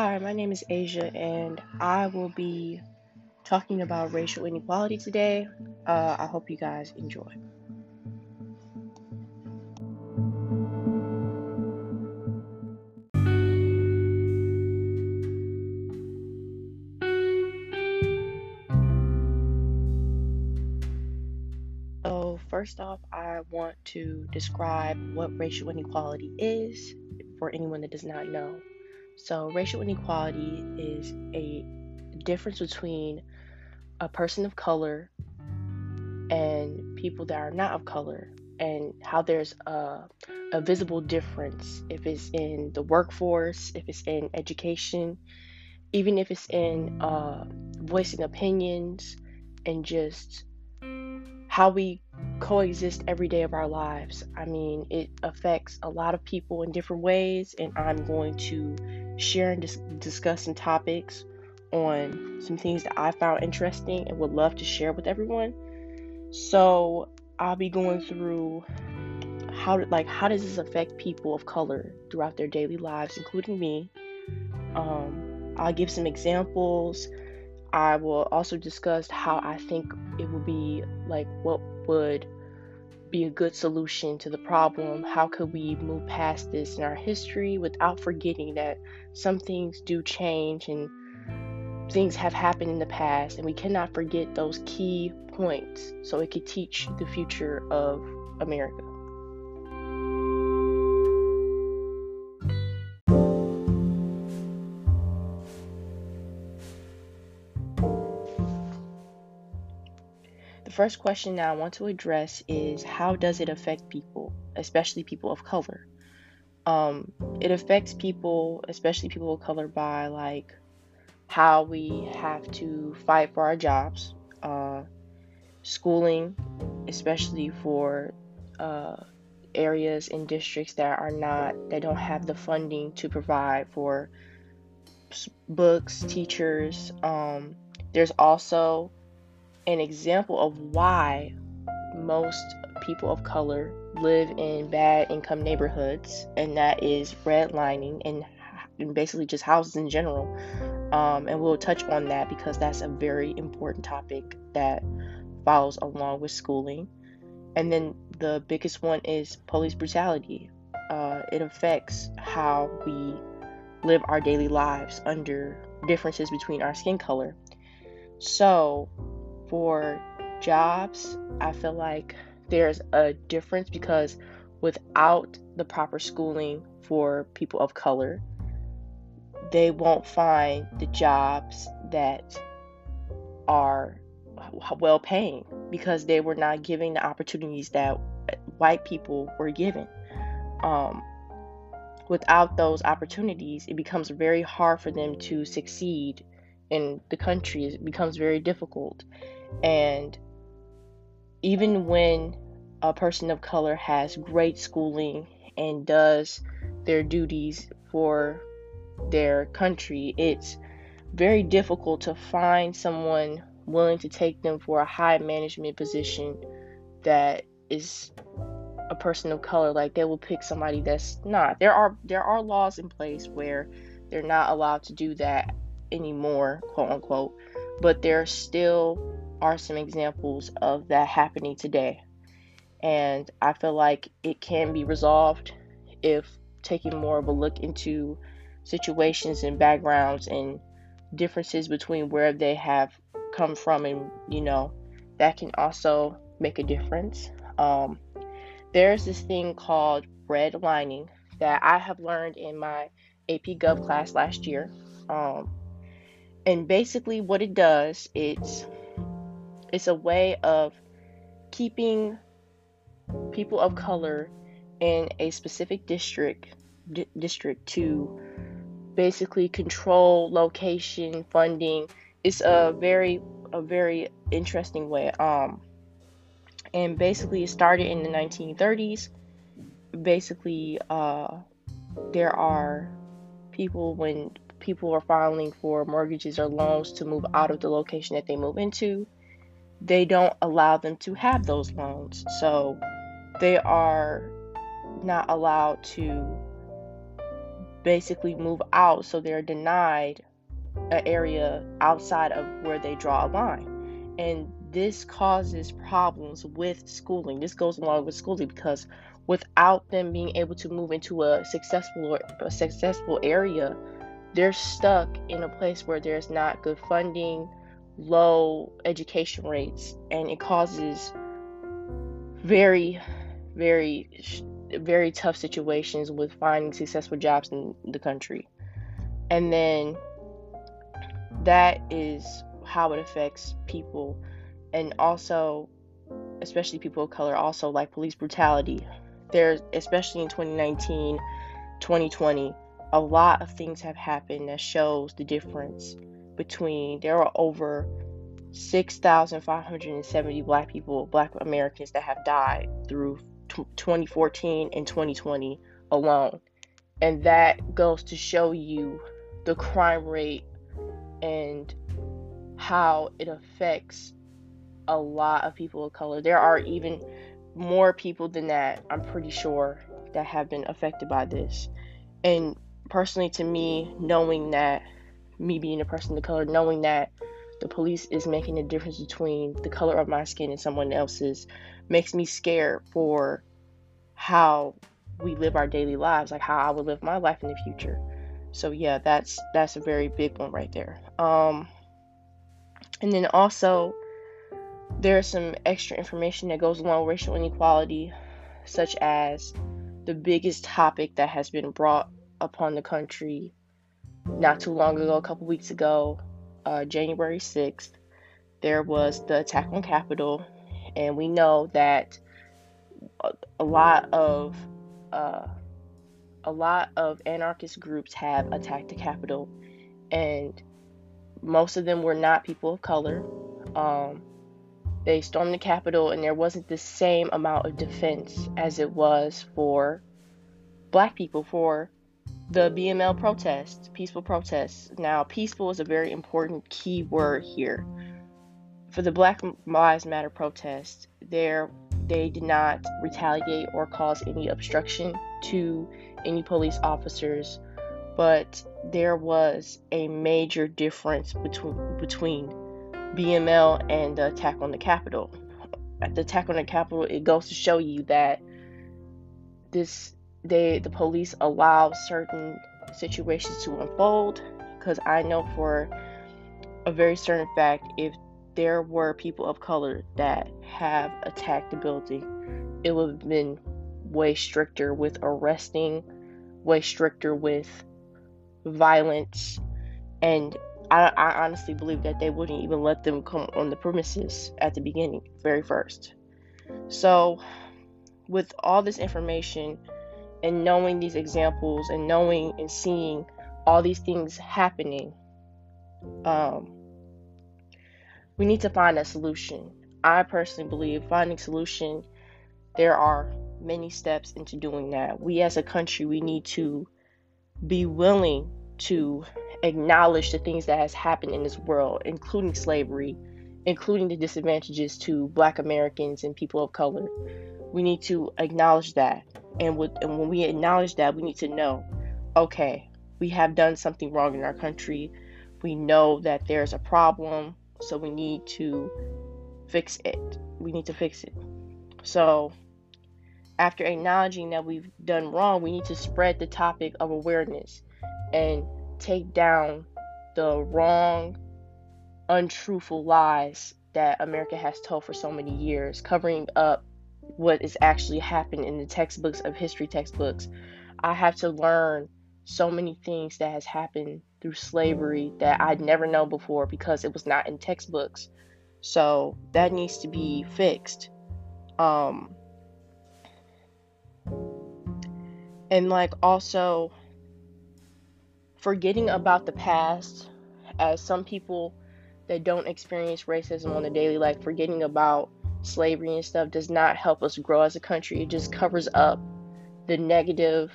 Hi, my name is Asia, and I will be talking about racial inequality today. Uh, I hope you guys enjoy. So, first off, I want to describe what racial inequality is for anyone that does not know. So, racial inequality is a difference between a person of color and people that are not of color, and how there's a, a visible difference if it's in the workforce, if it's in education, even if it's in uh, voicing opinions, and just how we coexist every day of our lives. I mean, it affects a lot of people in different ways, and I'm going to share and dis- discuss some topics on some things that I found interesting and would love to share with everyone. So, I'll be going through how like how does this affect people of color throughout their daily lives, including me. Um, I'll give some examples I will also discuss how I think it would be like what would be a good solution to the problem. How could we move past this in our history without forgetting that some things do change and things have happened in the past, and we cannot forget those key points so it could teach the future of America. First question that I want to address is how does it affect people, especially people of color? Um, it affects people, especially people of color, by like how we have to fight for our jobs, uh, schooling, especially for uh, areas and districts that are not, they don't have the funding to provide for books, teachers. Um, there's also an example of why most people of color live in bad income neighborhoods, and that is redlining and, and basically just houses in general. Um, and we'll touch on that because that's a very important topic that follows along with schooling. And then the biggest one is police brutality. Uh, it affects how we live our daily lives under differences between our skin color. So, for jobs, I feel like there's a difference because without the proper schooling for people of color, they won't find the jobs that are well paying because they were not given the opportunities that white people were given. Um, without those opportunities, it becomes very hard for them to succeed in the country. It becomes very difficult. And even when a person of color has great schooling and does their duties for their country, it's very difficult to find someone willing to take them for a high management position that is a person of color like they will pick somebody that's not there are there are laws in place where they're not allowed to do that anymore quote unquote but there still are some examples of that happening today. And I feel like it can be resolved if taking more of a look into situations and backgrounds and differences between where they have come from and you know that can also make a difference um, there's this thing called redlining that i have learned in my ap gov class last year um, and basically what it does it's it's a way of keeping people of color in a specific district d- district to basically control location funding. It's a very a very interesting way um and basically it started in the 1930s basically uh there are people when people are filing for mortgages or loans to move out of the location that they move into they don't allow them to have those loans. So they are not allowed to basically move out so they're denied an area outside of where they draw a line. And this causes problems with schooling. This goes along with schooling because without them being able to move into a successful or a successful area, they're stuck in a place where there's not good funding, low education rates, and it causes very, very, very tough situations with finding successful jobs in the country. And then that is how it affects people, and also, especially people of color, also like police brutality. There's, especially in 2019, 2020, a lot of things have happened that shows the difference between there are over 6,570 black people, black Americans that have died through t- 2014 and 2020 alone. And that goes to show you the crime rate and how it affects a lot of people of color. There are even more people than that, I'm pretty sure, that have been affected by this. And personally, to me, knowing that, me being a person of color, knowing that the police is making a difference between the color of my skin and someone else's makes me scared for how we live our daily lives, like how I would live my life in the future. So yeah, that's that's a very big one right there. Um and then also there's some extra information that goes along with racial inequality, such as the biggest topic that has been brought upon the country not too long ago, a couple weeks ago, uh, January 6th, there was the attack on Capitol, and we know that a lot of uh, a lot of anarchist groups have attacked the Capitol, and most of them were not people of color. Um, they stormed the Capitol, and there wasn't the same amount of defense as it was for black people for the BML protests, peaceful protests. Now, peaceful is a very important key word here. For the Black Lives Matter protests, there they did not retaliate or cause any obstruction to any police officers, but there was a major difference between between BML and the attack on the Capitol. At the attack on the Capitol, it goes to show you that this they the police allow certain situations to unfold because I know for a very certain fact if there were people of color that have attacked the building, it would have been way stricter with arresting, way stricter with violence, and I, I honestly believe that they wouldn't even let them come on the premises at the beginning, very first. So, with all this information, and knowing these examples and knowing and seeing all these things happening um, we need to find a solution. I personally believe finding solution there are many steps into doing that. We as a country we need to be willing to acknowledge the things that has happened in this world including slavery including the disadvantages to black americans and people of color. We need to acknowledge that and, with, and when we acknowledge that, we need to know okay, we have done something wrong in our country. We know that there's a problem, so we need to fix it. We need to fix it. So, after acknowledging that we've done wrong, we need to spread the topic of awareness and take down the wrong, untruthful lies that America has told for so many years, covering up what is actually happening in the textbooks of history textbooks. I have to learn so many things that has happened through slavery that I'd never know before because it was not in textbooks. So that needs to be fixed. Um and like also forgetting about the past as some people that don't experience racism on a daily life forgetting about slavery and stuff does not help us grow as a country. It just covers up the negative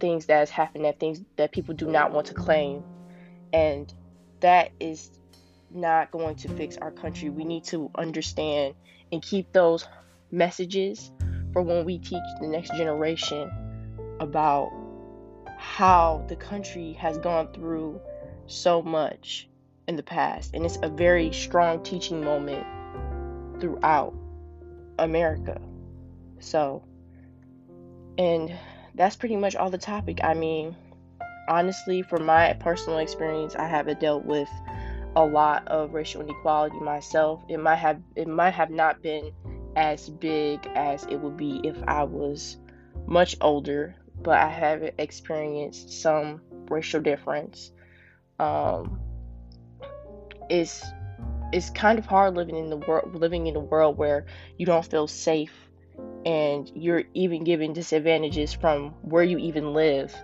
things that has happened, that things that people do not want to claim. And that is not going to fix our country. We need to understand and keep those messages for when we teach the next generation about how the country has gone through so much in the past. And it's a very strong teaching moment throughout America. So, and that's pretty much all the topic. I mean, honestly, from my personal experience, I haven't dealt with a lot of racial inequality myself. It might have it might have not been as big as it would be if I was much older, but I have experienced some racial difference. Um, it's it's kind of hard living in the world living in a world where you don't feel safe and you're even given disadvantages from where you even live.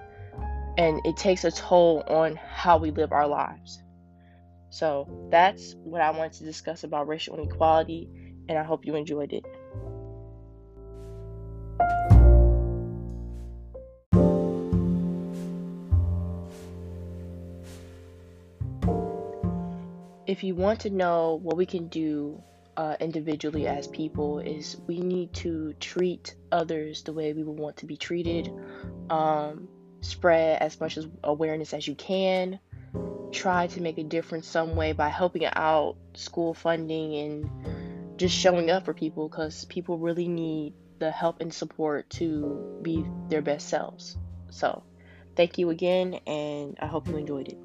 And it takes a toll on how we live our lives. So that's what i wanted to discuss about racial inequality and i hope you enjoyed it if you want to know what we can do uh, individually as people is we need to treat others the way we would want to be treated. Um, spread as much as awareness as you can. Try to make a difference some way by helping out school funding and just showing up for people because people really need the help and support to be their best selves. So thank you again and i hope you enjoyed it